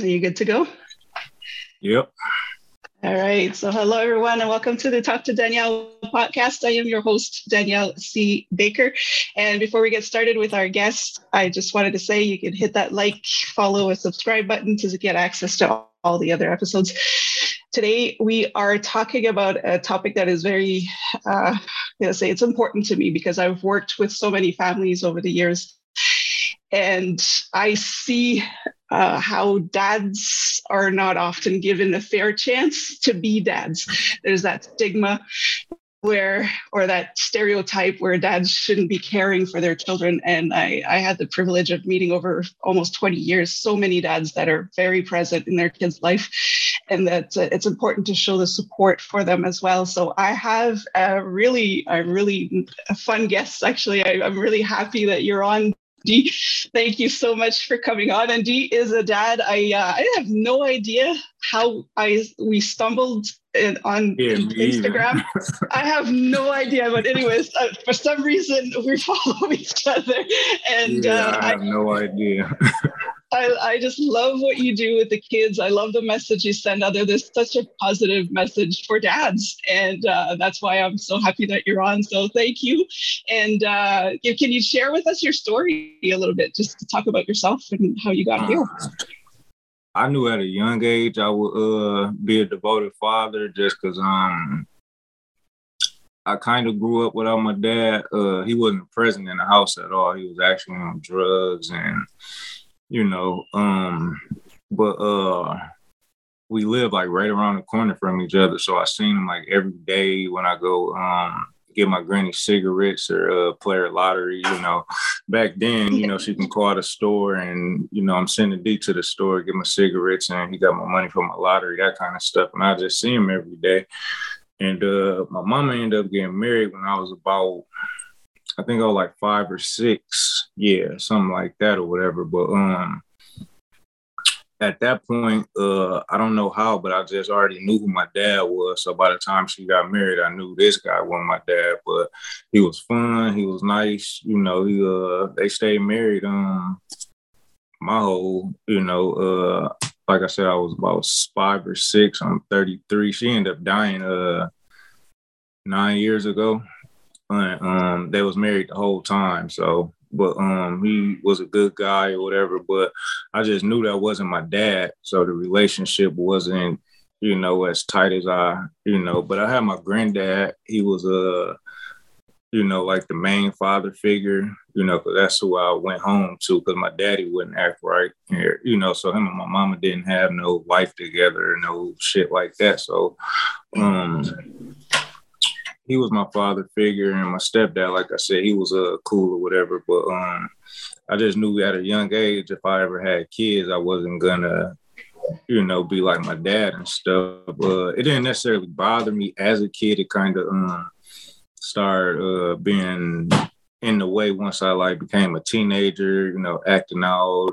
Are you good to go? Yep. All right. So, hello, everyone, and welcome to the Talk to Danielle podcast. I am your host, Danielle C. Baker. And before we get started with our guest, I just wanted to say you can hit that like, follow, or subscribe button to get access to all the other episodes. Today, we are talking about a topic that is very, uh, to say it's important to me because I've worked with so many families over the years and I see uh, how dads are not often given a fair chance to be dads. There's that stigma where, or that stereotype where dads shouldn't be caring for their children. And I, I had the privilege of meeting over almost 20 years so many dads that are very present in their kids' life, and that uh, it's important to show the support for them as well. So I have a really, a really fun guest. Actually, I, I'm really happy that you're on Dee, thank you so much for coming on. And Dee is a dad. I uh, I have no idea how I we stumbled in, on Yeah, Instagram. I have no idea, but anyways, uh, for some reason we follow each other, and yeah, uh, I I, have no idea. I I just love what you do with the kids. I love the message you send out there. There's such a positive message for dads, and uh, that's why I'm so happy that you're on. So thank you. And uh, can you share with us your story a little bit, just to talk about yourself and how you got here? I knew at a young age I would uh be a devoted father just because um I kind of grew up without my dad. Uh, he wasn't present in the house at all. He was actually on drugs and you know um but uh we live like right around the corner from each other. So i seen him like every day when i go um get my granny cigarettes or uh play her lottery you know. Back then you know she can call the store and you know i'm sending d to the store get my cigarettes and he got my money for my lottery that kind of stuff. And i just see him every day. And uh my mama ended up getting married when i was about I think I was like five or six, yeah, something like that or whatever. But um, at that point, uh, I don't know how, but I just already knew who my dad was. So by the time she got married, I knew this guy wasn't my dad, but he was fun, he was nice, you know. He uh, they stayed married. Um, my whole, you know, uh, like I said, I was about five or six. I'm 33. She ended up dying uh nine years ago um they was married the whole time so but um he was a good guy or whatever but i just knew that wasn't my dad so the relationship wasn't you know as tight as i you know but i had my granddad. He was a you know like the main father figure you know because that's who i went home to because my daddy wouldn't act right here you know so him and my mama didn't have no life together no shit like that so um he was my father figure and my stepdad like i said he was a uh, cool or whatever but um i just knew at a young age if i ever had kids i wasn't gonna you know be like my dad and stuff uh it didn't necessarily bother me as a kid. It kind of um started uh being in the way once i like became a teenager you know acting out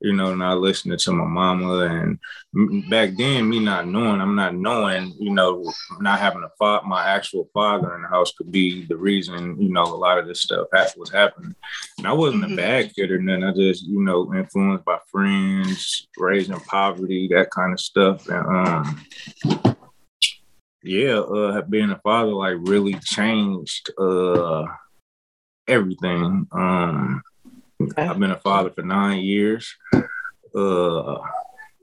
you know, not listening to my mama. And back then, me not knowing, I'm not knowing, you know, not having a father, my actual father in the house could be the reason, you know, a lot of this stuff was happening. And I wasn't mm-hmm. a bad kid or nothing. I just, you know, influenced by friends, raised in poverty, that kind of stuff. And um, yeah, uh, being a father like really changed uh everything. Um, I've been a father for nine years. Uh,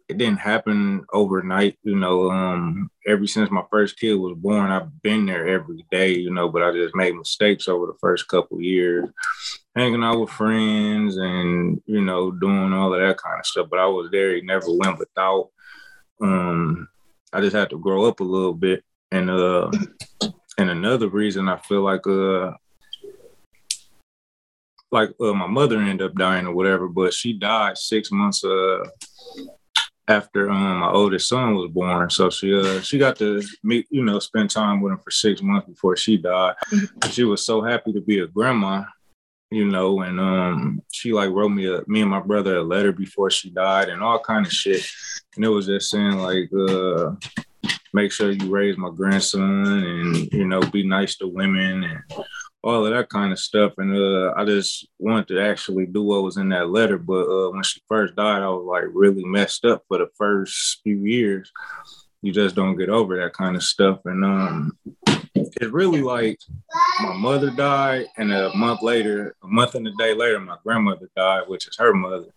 it didn't happen overnight, you know. Um, ever since my first kid was born, I've been there every day, you know. But I just made mistakes over the first couple years, hanging out with friends and you know doing all of that kind of stuff. But I was there; it never went without. Um, I just had to grow up a little bit, and uh, and another reason I feel like uh like uh, my mother ended up dying or whatever, but she died six months uh, after um, my oldest son was born. So she uh, she got to meet, you know, spend time with him for six months before she died. Mm-hmm. She was so happy to be a grandma, you know, and um, she like wrote me a me and my brother a letter before she died and all kind of shit. And it was just saying like uh make sure you raise my grandson and you know be nice to women and all of that kind of stuff. And uh, I just wanted to actually do what was in that letter. But uh, when she first died, I was like really messed up for the first few years. You just don't get over that kind of stuff. And um, it's really like my mother died, and a month later, a month and a day later, my grandmother died, which is her mother.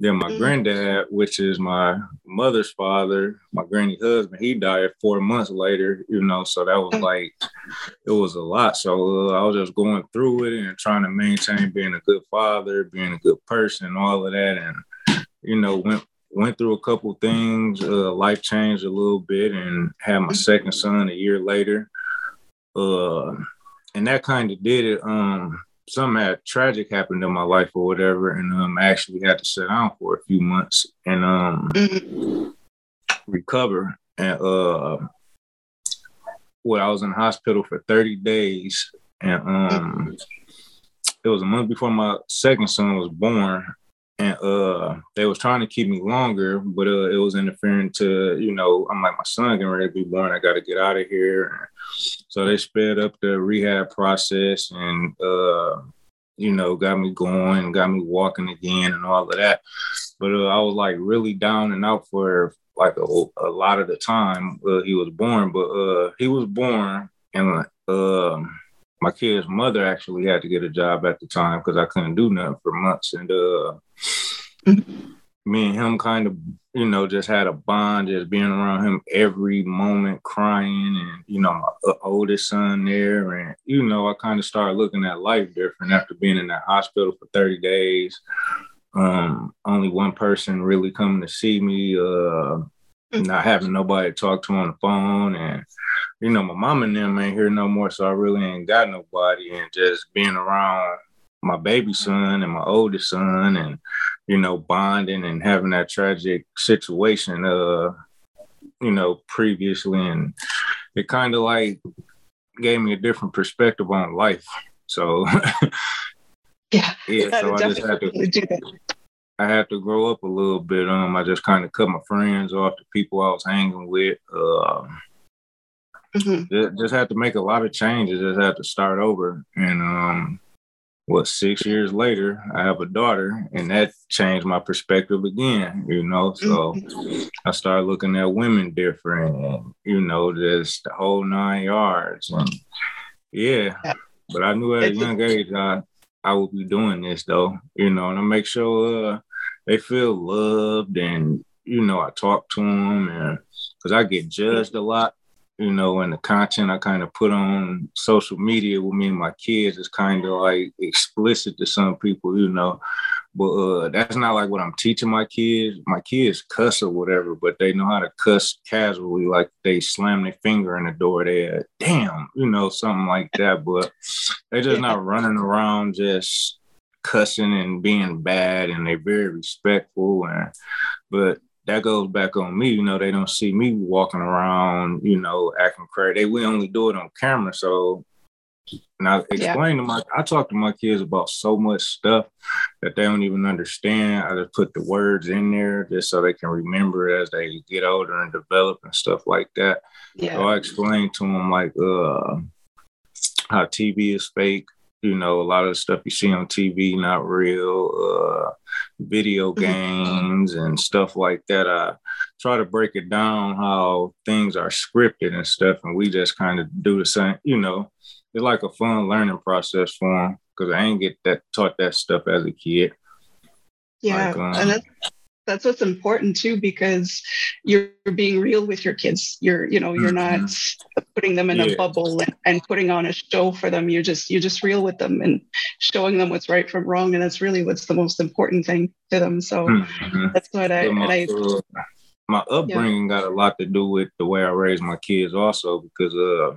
Then my mm-hmm. granddad, which is my mother's father, my granny's husband, he died four months later, you know, so that was mm. like, it was a lot. So uh, I was just going through it and trying to maintain being a good father, being a good person, all of that. And, you know, went, went through a couple things, uh, life changed a little bit and had my mm. second son a year later. Uh, and that kind of did it. Um, something had tragic happened in my life or whatever, and um, I actually had to sit down for a few months and um mm-hmm. recover. And uh, well, I was in hospital for 30 days, and um, it was a month before my second son was born, and uh, they was trying to keep me longer, but uh, it was interfering to, you know, I'm like my son getting ready to be born, I got to get out of here. So they sped up the rehab process and, uh, you know, got me going, got me walking again, and all of that. But uh, I was like really down and out for like a, a lot of the time uh, he was born. But uh, he was born, and uh, my kid's mother actually had to get a job at the time because I couldn't do nothing for months, and uh, me and him kind of, you know, just had a bond, just being around him every moment, crying, and you know, my oldest son there, and you know, I kind of started looking at life different after being in that hospital for thirty days. Um, only one person really coming to see me, uh, not having nobody to talk to on the phone, and you know, my mom and them ain't here no more, so I really ain't got nobody, and just being around my baby son and my oldest son and you know bonding and having that tragic situation uh you know previously and it kind of like gave me a different perspective on life so yeah yeah so i just had to do that I had to grow up a little bit. Um, I just kind of cut my friends off, the people I was hanging with. Uh, mm-hmm. just, just, had to make a lot of changes. Just had to start over, and um, what six years later i have a daughter and that changed my perspective again you know? So mm-hmm. i started looking at women different and you know just the whole nine yards and yeah. But i knew at a young age i i would be doing this though you know? And i make sure uh, they feel loved and you know i talk to them and because i get judged a lot you know, and the content I kind of put on social media with me and my kids is kind of like explicit to some people, you know. But uh, that's not like what I'm teaching my kids. My kids cuss or whatever, but they know how to cuss casually, like they slam their finger in the door there, damn, you know, something like that. But they're just not running around just cussing and being bad, and they're very respectful. And but that goes back on me. You know, they don't see me walking around, you know, acting crazy. They we only do it on camera. So and I explain yeah. to my I talk to my kids about so much stuff that they don't even understand. I just put the words in there just so they can remember as they get older and develop and stuff like that. Yeah. So I explain to them like uh how TV is fake, you know, a lot of the stuff you see on TV not real, uh, video mm-hmm. games and stuff like that. I try to break it down how things are scripted and stuff, and we just kind of do the same. You know, it's like a fun learning process for them because I ain't get that taught that stuff as a kid. Yeah, like, um, and that's that's what's important too because you're being real with your kids you're you know you're mm-hmm. not putting them in yeah. a bubble and, and, putting on a show for them you're just you're just real with them and showing them what's right from wrong and that's really what's the most important thing to them so mm-hmm. that's what i, my, I uh, my upbringing yeah. got a lot to do with the way i raised my kids also because uh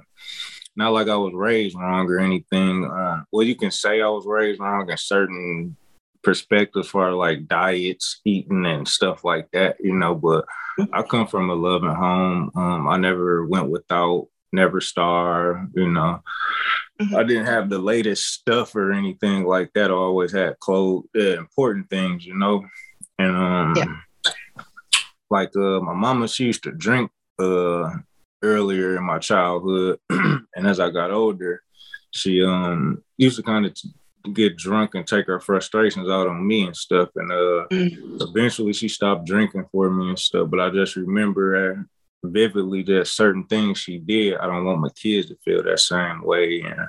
not like I was raised wrong or anything. Uh, well, you can say I was raised wrong in certain perspectives for like diets, eating, and stuff like that, you know. But I come from a loving home. Um, I never went without, never starved, you know. Mm-hmm. I didn't have the latest stuff or anything like that. I always had clothes, uh, important things, you know. And um, yeah. like uh, my mama, she used to drink uh earlier in my childhood, and as I got older, she um used to kind of get drunk and take her frustrations out on me and stuff. And uh, mm. eventually she stopped drinking for me and stuff. But I just remember vividly that certain things she did, I don't want my kids to feel that same way. And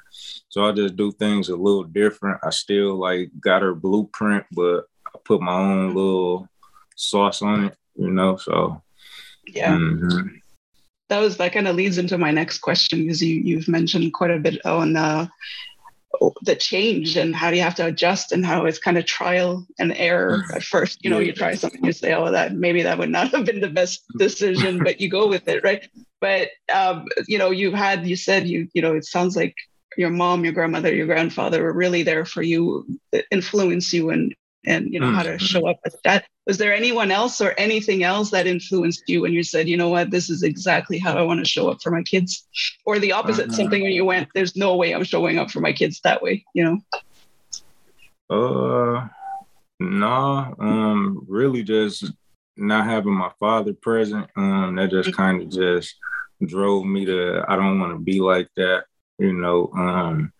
so I just do things a little different. I still like got her blueprint, but I put my own little sauce on it, you know. So yeah. Mm-hmm. That was that kind of leads into my next question because you you've mentioned quite a bit on uh, the change and how do you have to adjust and how it's kind of trial and error mm. at first. You know you try something you say oh that maybe that would not have been the best decision but you go with it right? But um, you know you had you said you you know it sounds like your mom your grandmother your grandfather were really there for you influence you and and you know mm-hmm. how to mm-hmm. show up as that was there anyone else or anything else that influenced you when you said you know what this is exactly how i want to show up for my kids or the opposite uh-huh. something when you went there's no way i'm showing up for my kids that way you know uh no um really just not having my father present um that just mm-hmm. kind of just drove me to i don't want to be like that you know um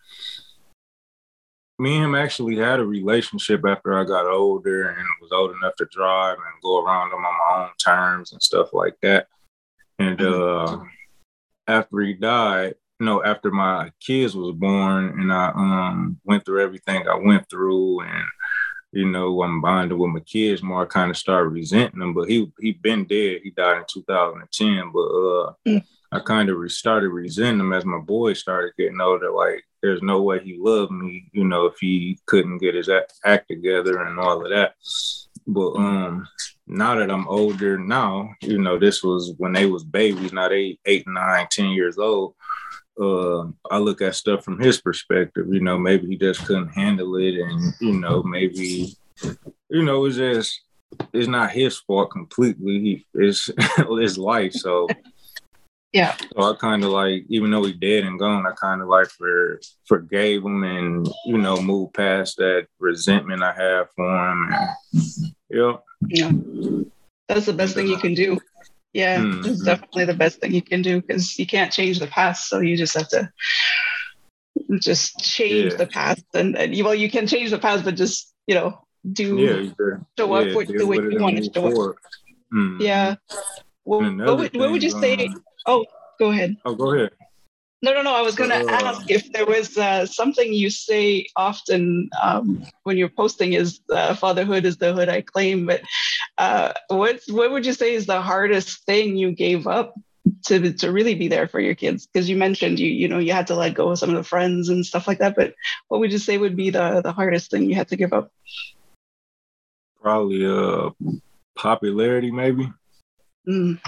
me and him actually had a relationship after I got older and was old enough to drive and go around them on my own terms and stuff like that. And mm-hmm. uh, after he died, you know, after my kids was born and I um, went through everything I went through and you know, I'm bonding with my kids more. I kind of started resenting him, but he he been dead. He died in 2010, but uh, mm. I kind of started resenting him as my boys started getting older. Like, there's no way he loved me, you know, if he couldn't get his act together and all of that. But um, now that I'm older now, you know, this was when they was babies, not eight, eight, nine, ten years old. Uh, I look at stuff from his perspective. You know, maybe he just couldn't handle it, and you know, maybe, you know, it's just it's not his fault completely. He, it's his life, so yeah. So I kind of like, even though he dead and gone, I kind of like for forgave him and you know moved past that resentment I have for him. And, yeah. Yeah. That's the best thing you can do. Yeah, mm-hmm. it's definitely the best thing you can do because you can't change the past, so you just have to just change yeah. the past. And, and well, you can change the past, but just you know do yeah, show up yeah, with the way you want to show up. Mm-hmm. Yeah. Well, what, would, what would you say? Oh, go ahead. Oh, go ahead. No, no, no. I was going to uh, ask if there was uh, something you say often um, when you're posting is uh, fatherhood is the hood I claim. But uh, what what would you say is the hardest thing you gave up to to really be there for your kids? Because you mentioned you you know you had to let go of some of the friends and stuff like that. But what would you say would be the the hardest thing you had to give up? Probably uh popularity, maybe. Mm.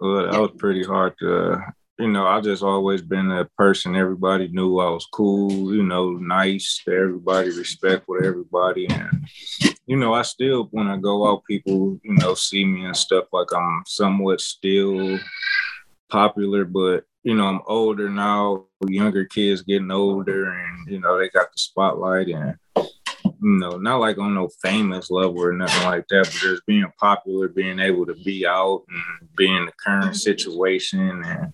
Well, that was pretty hard to, uh, you know, I've just always been that person. Everybody knew I was cool, you know, nice to everybody, respect with everybody. And, you know, I still, when I go out, people, you know, see me and stuff like I'm somewhat still popular, but, you know, I'm older now, younger kids getting older and, you know, they got the spotlight and, know, not like on no famous level or nothing like that, but just being popular, being able to be out and be in the current situation. And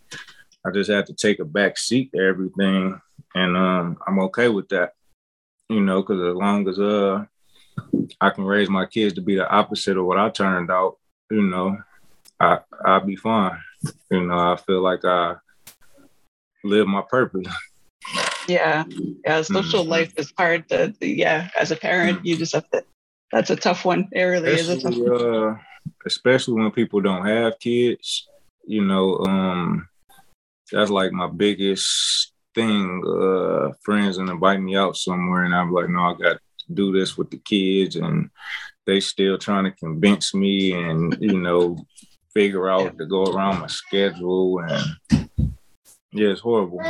I just had to take a back seat to everything. And um, I'm okay with that, you know, because as long as uh, I can raise my kids to be the opposite of what I turned out, you know, I, I'll be fine. You know, I feel like I live my purpose. Yeah, yeah. Social mm-hmm. life is hard. To, yeah, as a parent, you just have to. That's a tough one. It really especially, is a tough one. Uh, especially when people don't have kids. You know, um, that's like my biggest thing. Uh, friends and invite me out somewhere, and I'm like, no, I got to do this with the kids, and they still trying to convince me, and you know, figure out yeah. to go around my schedule, and yeah, it's horrible.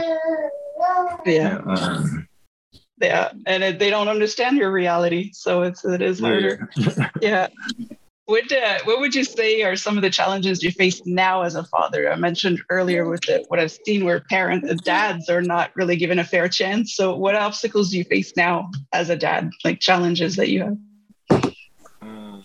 Yeah. Um, yeah, and they don't understand your reality, so it's it is harder. Yeah. What uh, what would you say are some of the challenges you face now as a father? I mentioned earlier with the, what I've seen where parents, dads are not really given a fair chance. So, what obstacles do you face now as a dad? Like challenges that you have? Um,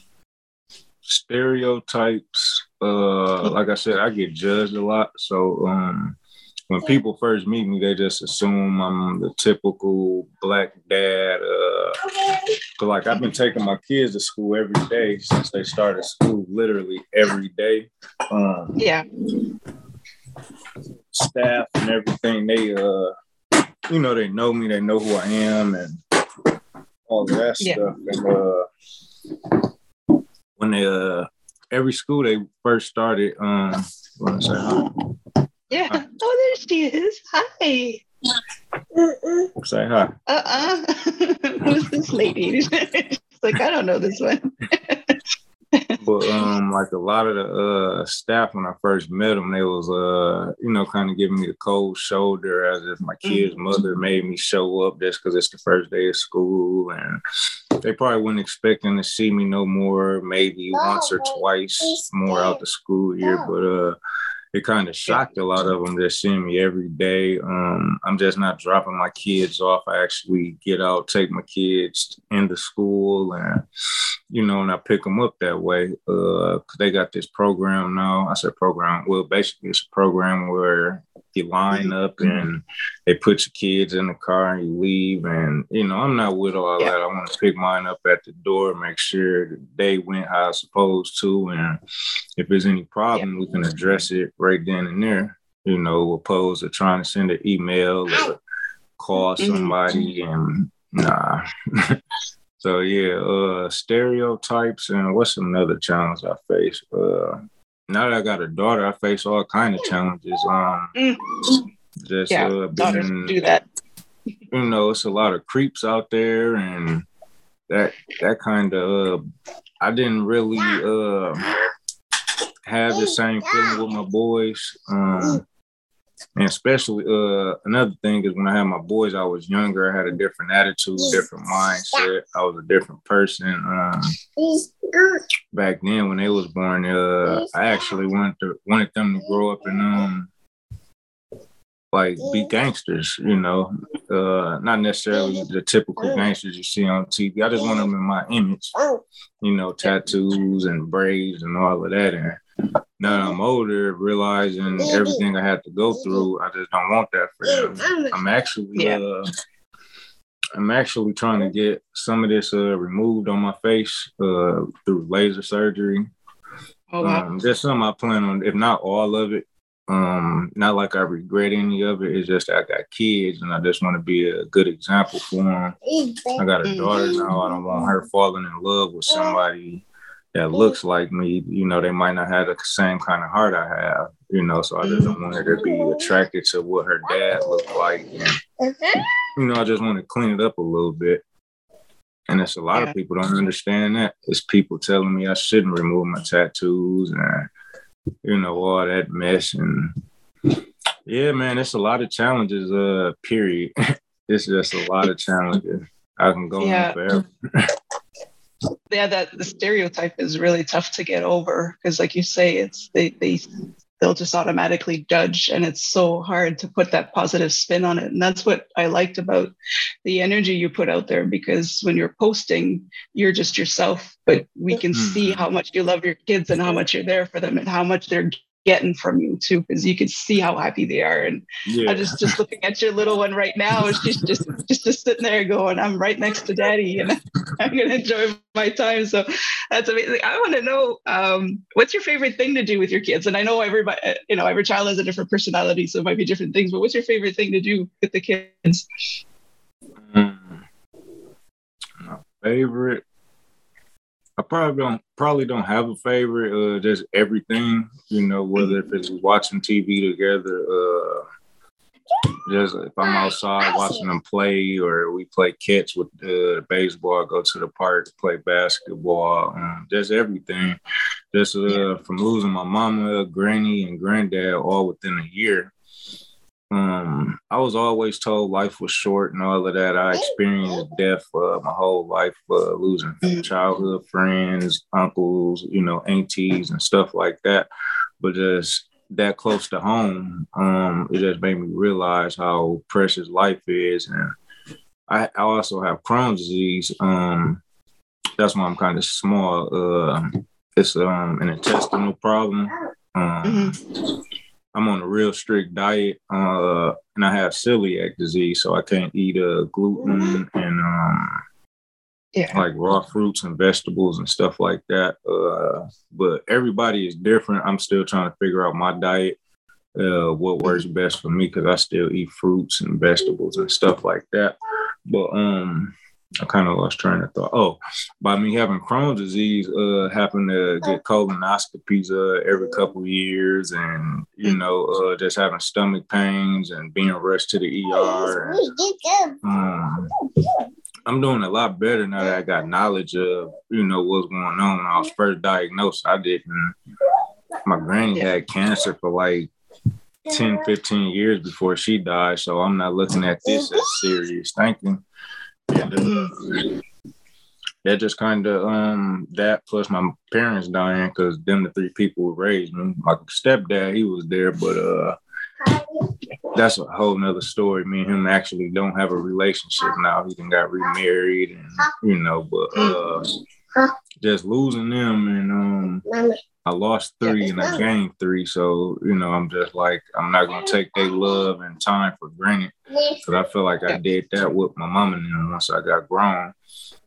stereotypes. Uh, like I said, I get judged a lot, so um, when people first meet me, they just assume I'm the typical black dad. Uh, so like I've been taking my kids to school every day since they started school, literally every day. Um, yeah. Staff and everything, they uh, you know, they know me, they know who I am, and all that yeah. stuff. And uh, when they uh, every school they first started, um, want to say hi? Yeah. Hi. Oh, there she is. Hi. Say hi. Uh-uh. Who's this lady? She's like, I don't know this one. but um, like a lot of the uh staff when I first met them, they was uh, you know, kind of giving me a cold shoulder as if my kid's mm-hmm. mother made me show up just because it's the first day of school, and they probably weren't expecting to see me no more, maybe once or twice more out the school year, but uh it kind of shocked a lot of them just seeing me every day. Um, I'm just not dropping my kids off. I actually get out, take my kids into school, and you know, and I pick them up that way. Uh, cause they got this program now. I said program. Well, basically, it's a program where you line up mm-hmm. and they put your kids in the car and you leave. And, you know, I'm not with all yeah. that. I want to pick mine up at the door, make sure they went how it's supposed to. And if there's any problem, yeah. we can address it right then and there, you know, opposed to trying to send an email or call mm-hmm. somebody and nah. so yeah, uh stereotypes and what's another challenge I face? Uh now that I got a daughter, I face all kind of challenges. Um, mm. just yeah, uh, daughters do that. You know, it's a lot of creeps out there, and that that kind of. Uh, I didn't really uh, have the same feeling with my boys. Um, and especially uh, another thing is when I had my boys, I was younger. I had a different attitude, different mindset. I was a different person. Um, back then, when they was born, uh, I actually wanted to wanted them to grow up and um, like be gangsters. You know, uh, not necessarily the typical gangsters you see on TV. I just want them in my image. You know, tattoos and braids and all of that. And now that I'm older, realizing everything I had to go through, I just don't want that for them. I'm actually yeah. uh, I'm actually trying to get some of this uh, removed on my face uh, through laser surgery. Oh, wow. um, there's some I plan on, if not all of it. Um, not like I regret any of it. It's just I got kids and I just want to be a good example for them. I got a daughter now. I don't want her falling in love with somebody that looks like me, you know, they might not have the same kind of heart I have, you know, so I just don't want her to be attracted to what her dad looked like. And, you know, I just want to clean it up a little bit. And it's a lot yeah. of people don't understand that. It's people telling me I shouldn't remove my tattoos and, you know, all that mess. And yeah, man, it's a lot of challenges, uh, period. it's just a lot of challenges. I can go yeah. on forever. yeah, that the stereotype is really tough to get over because, like you say, it's they they they'll just automatically judge, and it's so hard to put that positive spin on it. And that's what I liked about the energy you put out there because when you're posting, you're just yourself, but we can mm-hmm. see how much you love your kids and how much you're there for them and how much they're getting from you too, because you can see how happy they are. And yeah. I just just looking at your little one right now, she's just just just sitting there going, "I'm right next to daddy, and I'm gonna enjoy my time." So that's amazing. I want to know um, what's your favorite thing to do with your kids. And I know everybody, uh, you know, every child has a different personality, so it might be different things. But what's your favorite thing to do with the kids? Mm. My favorite I probably don't probably don't have a favorite. Uh, just everything, you know, whether if it's watching TV together, uh, just if I'm outside watching them play, or we play catch with uh, baseball, go to the park, play basketball, um, just everything. Just uh, from losing my mama, granny, and granddad all within a year. Um, I was always told life was short and all of that. I experienced death uh, my whole life, uh, losing childhood friends, uncles, you know, aunties, and stuff like that. But just that close to home, um, it just made me realize how precious life is. And I, I also have Crohn's disease. Um, that's why I'm kind of small. Uh, it's um, an intestinal problem. Um, mm-hmm I'm on a real strict diet, uh, and I have celiac disease, so I can't eat uh, gluten and um, yeah. like raw fruits and vegetables and stuff like that. Uh, but everybody is different. I'm still trying to figure out my diet, uh, what works best for me, because I still eat fruits and vegetables and stuff like that. But um, I kind of lost train of thought. Oh, by me having Crohn's disease, uh, having to get colonoscopies uh every couple years, and you mm. know, uh, just having stomach pains and being rushed to the ER. And, um, I'm doing a lot better now that I got knowledge of, you know, what's going on. When I was first diagnosed, I didn't. My granny had cancer for like 10, 15 years before she died, so I'm not looking at this as serious thinking. That just kind of um that plus my parents dying because them the three people who raised me. My stepdad, he was there, but uh that's a whole nother story. Me and him actually don't have a relationship now. He done got remarried and you know, but uh just losing them and um I lost three and I gained three. So, you know, I'm just like, I'm not to take their love and time for granted. Because I feel like I did that with my mom and them once I got grown.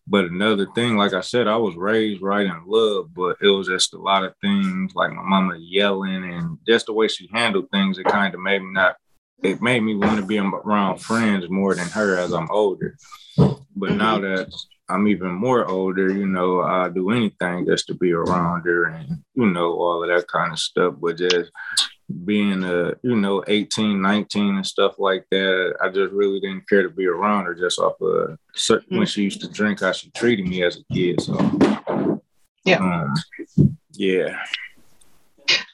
But another thing, like I said, I was raised right in love, but it was just a lot of things like my mama yelling and just the way she handled things. It kind of made me not, it made me want to be around friends more than her as I'm older. But now mm-hmm. that I'm even more older, you know, I do anything just to be around her and, you know, all of that kind of stuff. But just being a, you know, 18, 19 and stuff like that, I just really didn't care to be around her just off of certain, when she used to drink, how she treated me as a kid. So, yeah. Um, yeah.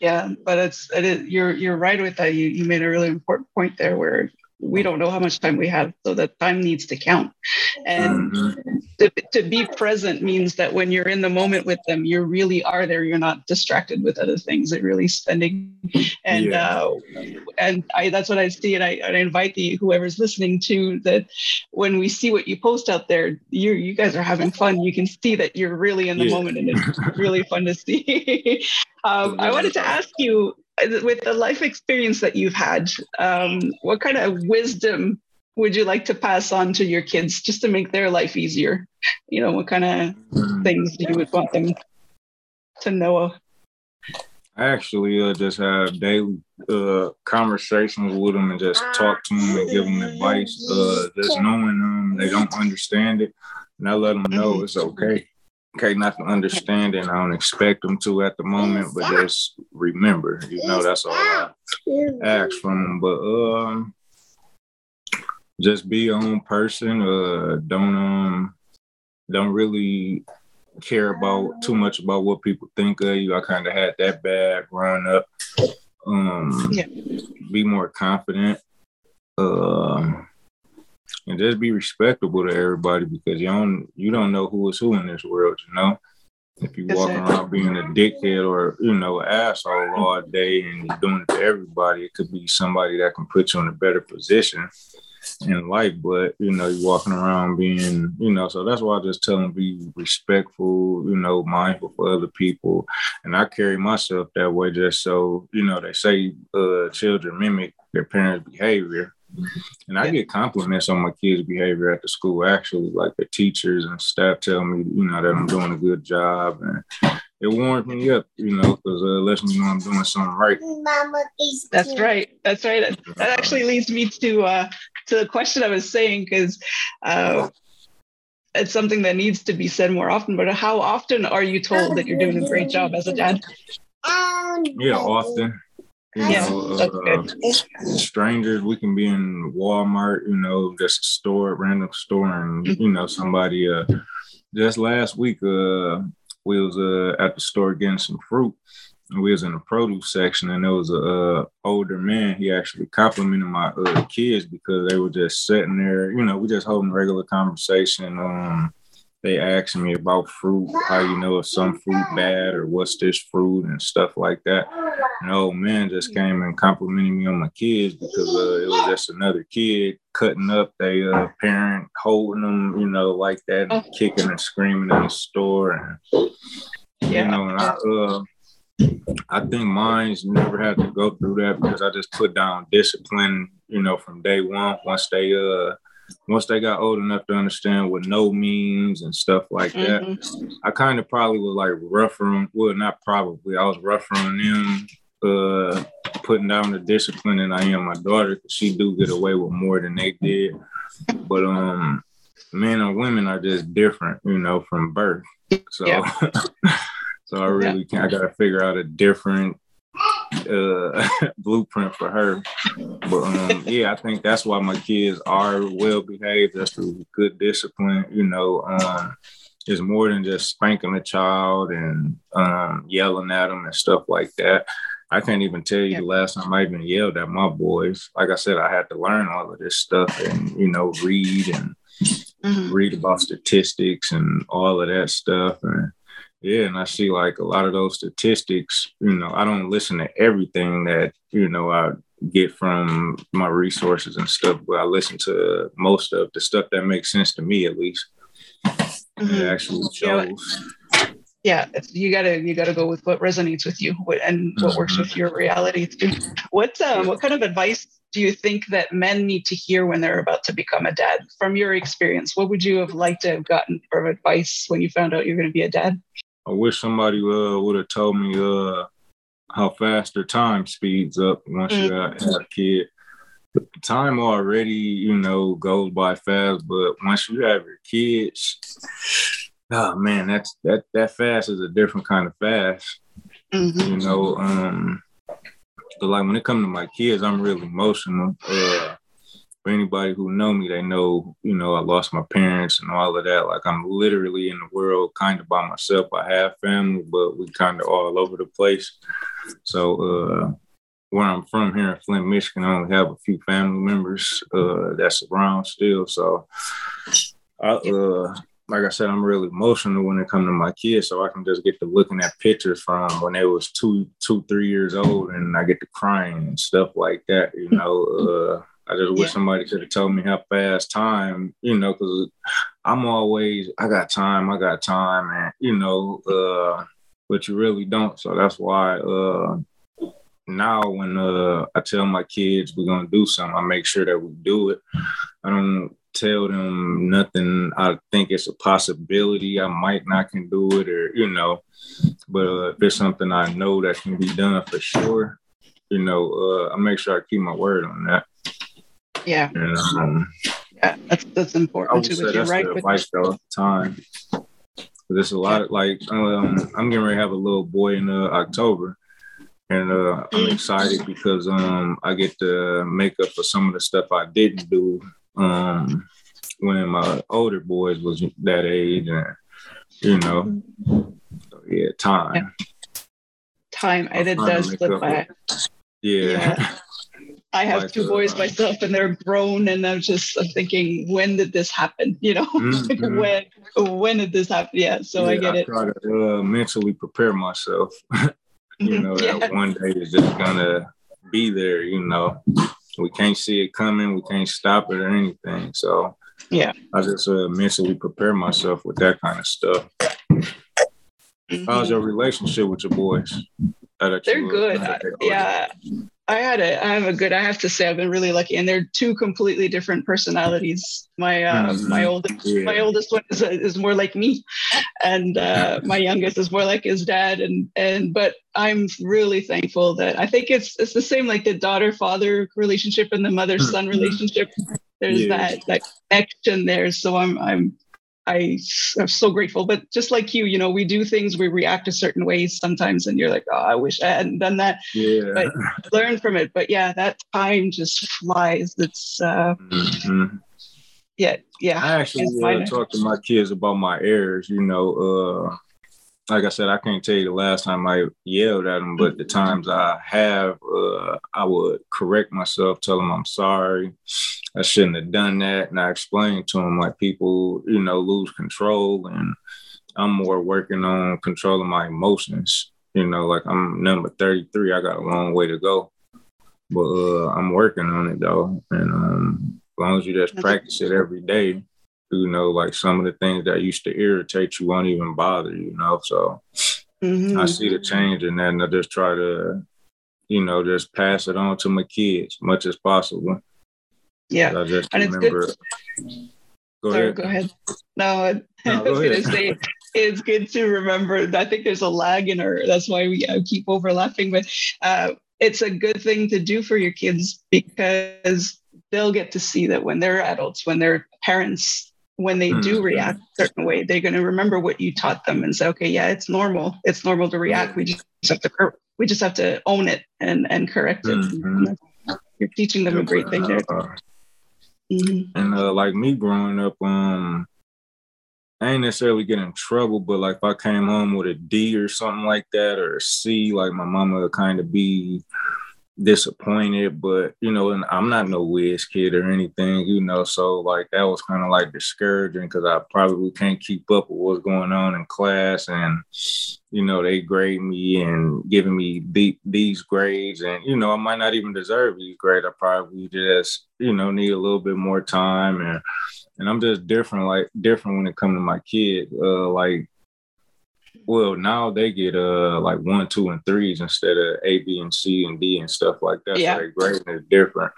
Yeah, but it's it is, you're you're right with that. You you made a really important point there where we don't know how much time we have so that time needs to count and mm-hmm. To, to be present means that when you're in the moment with them you really are there. You're not distracted with other things. You're really spending and yeah. uh, and I that's what I see. And I, I invite the whoever's listening to that when we see what you post out there you you guys are having fun. You can see that you're really in the yeah. moment and it's really fun to see. Um, I wanted to ask you with the life experience that you've had, um, what kind of wisdom would you like to pass on to your kids just to make their life easier? You know, what kind of things you would want them to know? I actually uh, just have daily uh, conversations with them and just talk to them and give them advice. Uh, just knowing them, they don't understand it, and I let them know it's okay okay not to understand and I don't expect them to at the moment, but just remember, you know, that's all I ask from them. But um just be your own person. Uh don't um don't really care about too much about what people think of you. I kind of had that bad growing up. Um yeah. be more confident. Um and just be respectable to everybody because you don't you don't know who is who in this world, you know. If you walk around being a dickhead or you know asshole all day and you're doing it to everybody, it could be somebody that can put you in a better position in life. But you know, you're walking around being, you know, so that's why I just tell them be respectful, you know, mindful for other people. And I carry myself that way just so you know they say uh, children mimic their parents' behavior. And I get compliments on my kids' behavior at the school. Actually, like the teachers and staff tell me, you know, that I'm doing a good job, and it warms me up, you know, because uh, lets me know I'm doing something right. That's right. That's right. That actually leads me to uh, to the question I was saying because. Uh, it's something that needs to be said more often, but how often are you told that you're doing a great job as a dad? Yeah, often. You yeah, know, uh, strangers, we can be in Walmart, you know, just a store, random store, and mm-hmm. you know, somebody. Uh, just last week, uh, we was uh at the store getting some fruit, and we was in the produce section, and there was a uh, older man. He actually complimented my uh, kids because they were just sitting there, you know, we just holding regular conversation. Um, they asked me about fruit, how you know if some fruit bad or what's this fruit and stuff like that. And old man just came and complimented me on my kids because uh, it was just another kid cutting up their uh, parent, holding them, you know, like that, and kicking and screaming in the store. And, yeah. you know, and I, uh, I think mine's never had to go through that because I just put down discipline, you know, from day one. Once they uh once they got old enough to understand what no means and stuff like that, mm-hmm. I kind of probably was like rougher on well, not probably, I was rougher on them, uh putting down the discipline than I am my daughter because she do get away with more than they did. But um men and women are just different, you know, from birth. So. So I really yeah. I gotta figure out a different uh, blueprint for her. But um, yeah, I think that's why my kids are well behaved. That's through good discipline. You know, um, it's more than just spanking a child and um, yelling at them and stuff like that. I can't even tell you the last time I even yelled at my boys. Like I said, I had to learn all of this stuff and you know read and mm-hmm. read about statistics and all of that stuff and yeah, and I see like a lot of those statistics, you know, I don't listen to everything that, you know, I get from my resources and stuff, but I listen to most of the stuff that makes sense to me at least. Mm-hmm. It actually shows. Yeah, you gotta you gotta go with what resonates with you and what mm-hmm. works with your reality. What um, what kind of advice do you think that men need to hear when they're about to become a dad? From your experience, what would you have liked to have gotten for advice when you found out you're going to be a dad? I wish somebody uh, would have told me uh, how fast their time speeds up once mm-hmm. you have a kid. The time already, you know, goes by fast, but once you have your kids, oh man, that's that that fast is a different kind of fast. Mm-hmm. You know, um, but like when it comes to my kids, I'm really emotional. Uh, for anybody who know me, they know, you know, I lost my parents and all of that. Like I'm literally in the world kind of by myself. I have family, but we kind of all over the place. So uh where I'm from here in Flint, Michigan, I only have a few family members uh that's around still. So I uh like I said, I'm really emotional when it comes to my kids. So I can just get to looking at pictures from when they was two, two, three years old, and I get to crying and stuff like that. You know, uh, I just wish yeah. somebody could have told me how fast time, you know, because I'm always, I got time, I got time, and you know, uh, but you really don't. So that's why uh, now when uh, I tell my kids we're gonna do something, I make sure that we do it. I don't tell them nothing. I think it's a possibility. I might not can do it, or you know, but uh, if it's something I know that can be done for sure, you know, uh, I make sure I keep my word on that. Yeah. And, um, yeah, that's that's important too. Say that's right the advice though at the time. There's a lot of like um, I'm getting ready to have a little boy in uh, October, and uh, I'm excited because um, I get to make up for some of the stuff I didn't do um, when my older boys was that age, and you know, so yeah, time. Yeah. Time, and it does slip by. Yeah. yeah. I have two boys myself, and they're grown, and I'm just I'm thinking, when did this happen? You know, mm-hmm. when when did this happen? Yeah, so yeah, I get I it. Try to uh, mentally prepare myself. you know, yeah. that one day is just gonna be there. You know, we can't see it coming, we can't stop it or anything. So yeah, I just uh, mentally prepare myself with that kind of stuff. Mm-hmm. How's your relationship with your boys? They're good. Uh, yeah, I had a, I have a good. I have to say, I've been really lucky, and they're two completely different personalities. My uh, mm-hmm. my oldest yeah. my oldest one is, is more like me, and uh, my youngest is more like his dad. And and but I'm really thankful that I think it's it's the same like the daughter father relationship and the mother son mm-hmm. relationship. There's yeah. that that connection there. So I'm I'm I am so grateful. But just like you, you know, we do things, we react a certain ways sometimes, and you're like, oh, I wish I hadn't done that. Yeah. But learn from it. But yeah, that time just flies. It's uh mm-hmm. yeah, yeah. I actually uh, talk to my kids about my errors, you know, uh like I said, I can't tell you the last time I yelled at him, but the times I have, uh, I would correct myself, tell him I'm sorry. I shouldn't have done that. And I explained to him like people, you know, lose control. And I'm more working on controlling my emotions. You know, like I'm number 33, I got a long way to go. But uh, I'm working on it though. And um, as long as you just practice it every day, you know, like some of the things that used to irritate you won't even bother you, you know. So mm-hmm. I see the change in that, and I just try to, you know, just pass it on to my kids as much as possible. Yeah, I just and remember. It's good. Go Sorry, ahead. go ahead. No, no I was going to say it's good to remember. I think there's a lag in our. That's why we uh, keep overlapping, but uh, it's a good thing to do for your kids because they'll get to see that when they're adults, when they're parents, when they do mm-hmm. react a certain way, they're going to remember what you taught them and say, okay, yeah, it's normal. It's normal to react. We just have to we just have to own it and and correct it. Mm-hmm. You're teaching them a great thing there. Mm-hmm. And uh, like me growing up, um, I ain't necessarily get in trouble, but like if I came home with a D or something like that or a C, like my mama kind of be disappointed, but you know, and I'm not no whiz kid or anything, you know, so like that was kind of like discouraging because I probably can't keep up with what's going on in class, and you know, they grade me and giving me the, these grades, and you know, I might not even deserve these grades. I probably just you know need a little bit more time, and and I'm just different, like different when it comes to my kid, uh, like well, now they get uh like one, two, and threes instead of A, B, and C and D and stuff like that. Yeah. So their grading is different.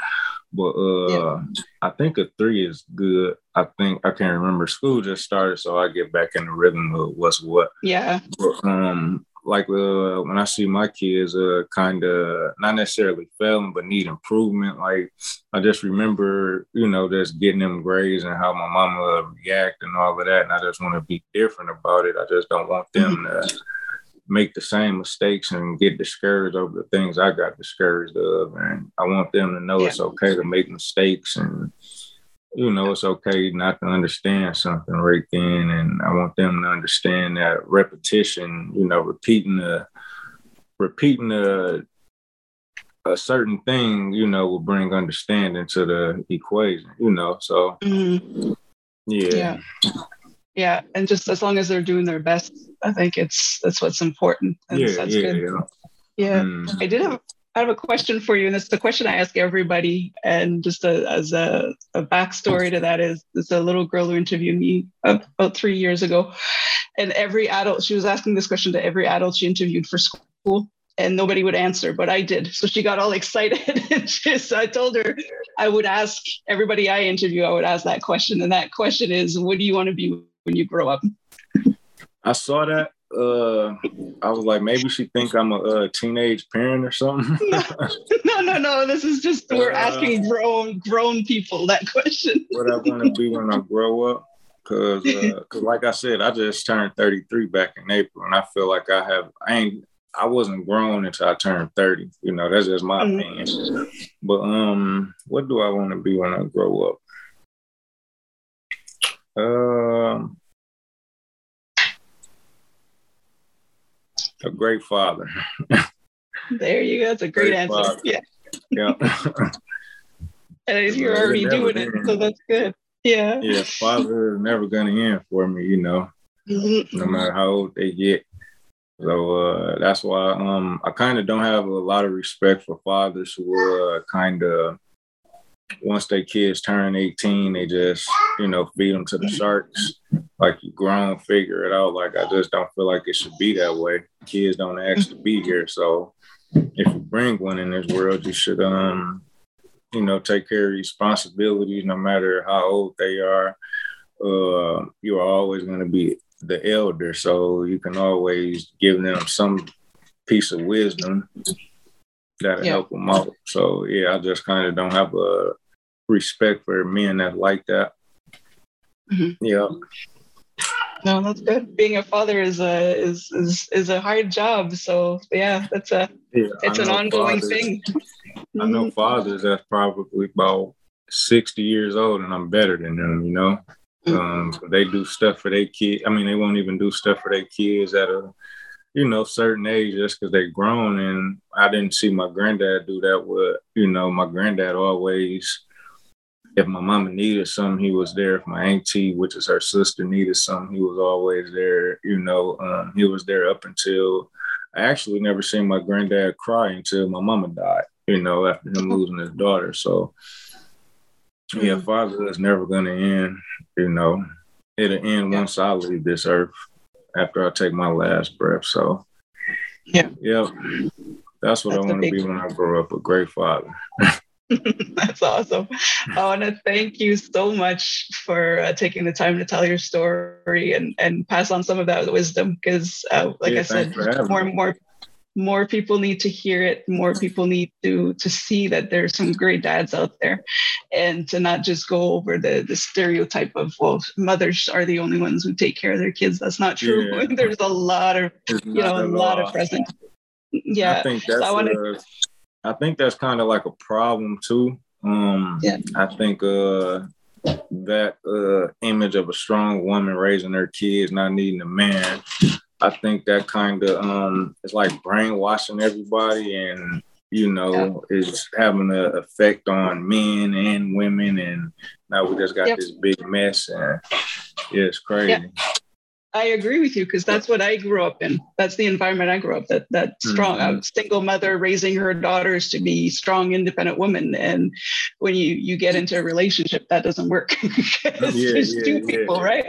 But uh yeah. I think a three is good. I think I can't remember. School just started, so I get back in the rhythm of what's what. Yeah. But, um like uh, when I see my kids uh, kind of not necessarily failing but need improvement, like I just remember, you know, just getting them grades and how my mama react and all of that, and I just want to be different about it. I just don't want them mm-hmm. to make the same mistakes and get discouraged over the things I got discouraged of, and I want them to know yeah. it's okay to make mistakes and you know, it's okay not to understand something right then. And I want them to understand that repetition, you know, repeating the, repeating the, a certain thing, you know, will bring understanding to the equation, you know. So, mm-hmm. yeah. yeah. Yeah. And just as long as they're doing their best, I think it's, that's what's important. And yeah. That's yeah, good. Yeah. Yeah. Mm. I did have I have a question for you, and it's the question I ask everybody. And just a, as a, a, backstory to that is, it's a little girl who interviewed me about three years ago, and every adult she was asking this question to every adult she interviewed for school, and nobody would answer, but I did. So she got all excited, and she, so I told her I would ask everybody I interview, I would ask that question, and that question is, what do you want to be when you grow up? I saw that uh I was like, maybe she think I'm a, a teenage parent or something. no, no, no, This is just we're uh, asking grown grown people that question. what I want to be when I grow up, because because uh, like I said, I just turned 33 back in April, and I feel like I have I ain't I wasn't grown until I turned 30. You know, that's just my mm-hmm. opinion. But um, what do I want to be when I grow up? Um. A great father. there you go. That's a great, great answer. Father. Yeah. Yeah. and you're already doing it, so that's good. Yeah. Yeah, father is never gonna end for me, you know, mm-hmm. no matter how old they get. So uh, that's why um, I kind of don't have a lot of respect for fathers who uh, kind of once their kids turn 18, they just, you know, feed them to the sharks. Like you grown, figure it out. Like I just don't feel like it should be that way. Kids don't ask to be here. So if you bring one in this world, you should um, you know, take care of responsibilities no matter how old they are. Uh, you are always gonna be the elder. So you can always give them some piece of wisdom that'll yeah. help them out. So yeah, I just kind of don't have a respect for men that like that. Mm-hmm. Yeah. No, that's good. Being a father is a is is, is a hard job. So yeah, that's a yeah, it's an ongoing fathers, thing. I know mm-hmm. fathers that's probably about sixty years old, and I'm better than them. You know, mm-hmm. um, they do stuff for their kids. I mean, they won't even do stuff for their kids at a you know, certain age just because they're grown. And I didn't see my granddad do that with, you know, my granddad always, if my mama needed something, he was there. If my auntie, which is her sister, needed something, he was always there. You know, um, he was there up until I actually never seen my granddad cry until my mama died, you know, after him losing his daughter. So, yeah, mm-hmm. father is never going to end, you know, it'll end once I leave this earth after I take my last breath. So Yeah. Yep. That's what That's I want to be when I grow up, a great father. That's awesome. I want to thank you so much for uh, taking the time to tell your story and, and pass on some of that wisdom because, uh, like yeah, I said, more and more more people need to hear it. More people need to to see that there's some great dads out there and to not just go over the the stereotype of well mothers are the only ones who take care of their kids. That's not true. Yeah. there's a lot of you know a lot of present yeah. i think that's so I, wanna, I think that's kind of like a problem too um yeah i think uh that uh image of a strong woman raising her kids not needing a man I think that kind of um, it's like brainwashing everybody, and you know, yeah. is having an effect on men and women, and now we just got yep. this big mess, and yeah, it's crazy. Yeah. I agree with you because that's what I grew up in. That's the environment I grew up. That that strong mm-hmm. single mother raising her daughters to be strong, independent women. And when you you get into a relationship, that doesn't work. yeah, there's yeah, two yeah, people, right?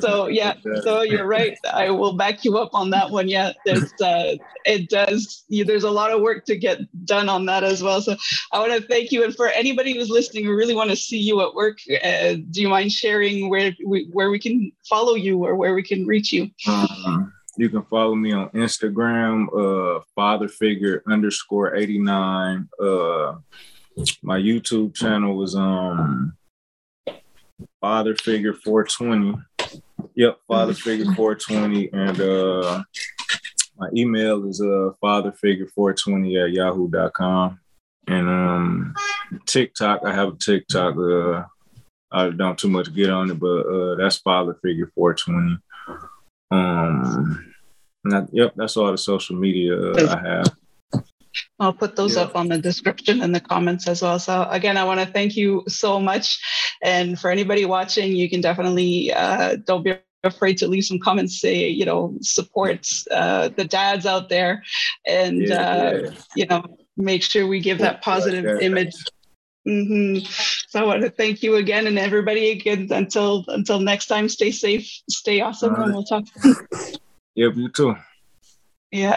So yeah, so you're right. I will back you up on that one. Yeah, uh, it does. there's a lot of work to get done on that as well. So I want to thank you. And for anybody who's listening, who really want to see you at work, uh, do you mind sharing where we, where we can follow you or where we can reach you? Um, you can follow me on Instagram, uh, father figure underscore 89. Uh, my YouTube channel is um father figure 420. Yep, father figure 420. And uh my email is uh fatherfigure420 at yahoo.com. And um TikTok, I have a TikTok. Uh I don't too much get on it, but uh that's father figure 420. Um, yep, that's all the social media I have. I'll put those yeah. up on the description and the comments as well. So again, I want to thank you so much. And for anybody watching, you can definitely uh, don't be afraid to leave some comments. Say you know support uh, the dads out there, and yeah, uh, yeah. you know make sure we give that positive image Mm-hmm. So I want to thank you again and everybody again. Until until next time, stay safe, stay awesome, right. and we'll talk. yep, you too. Yeah.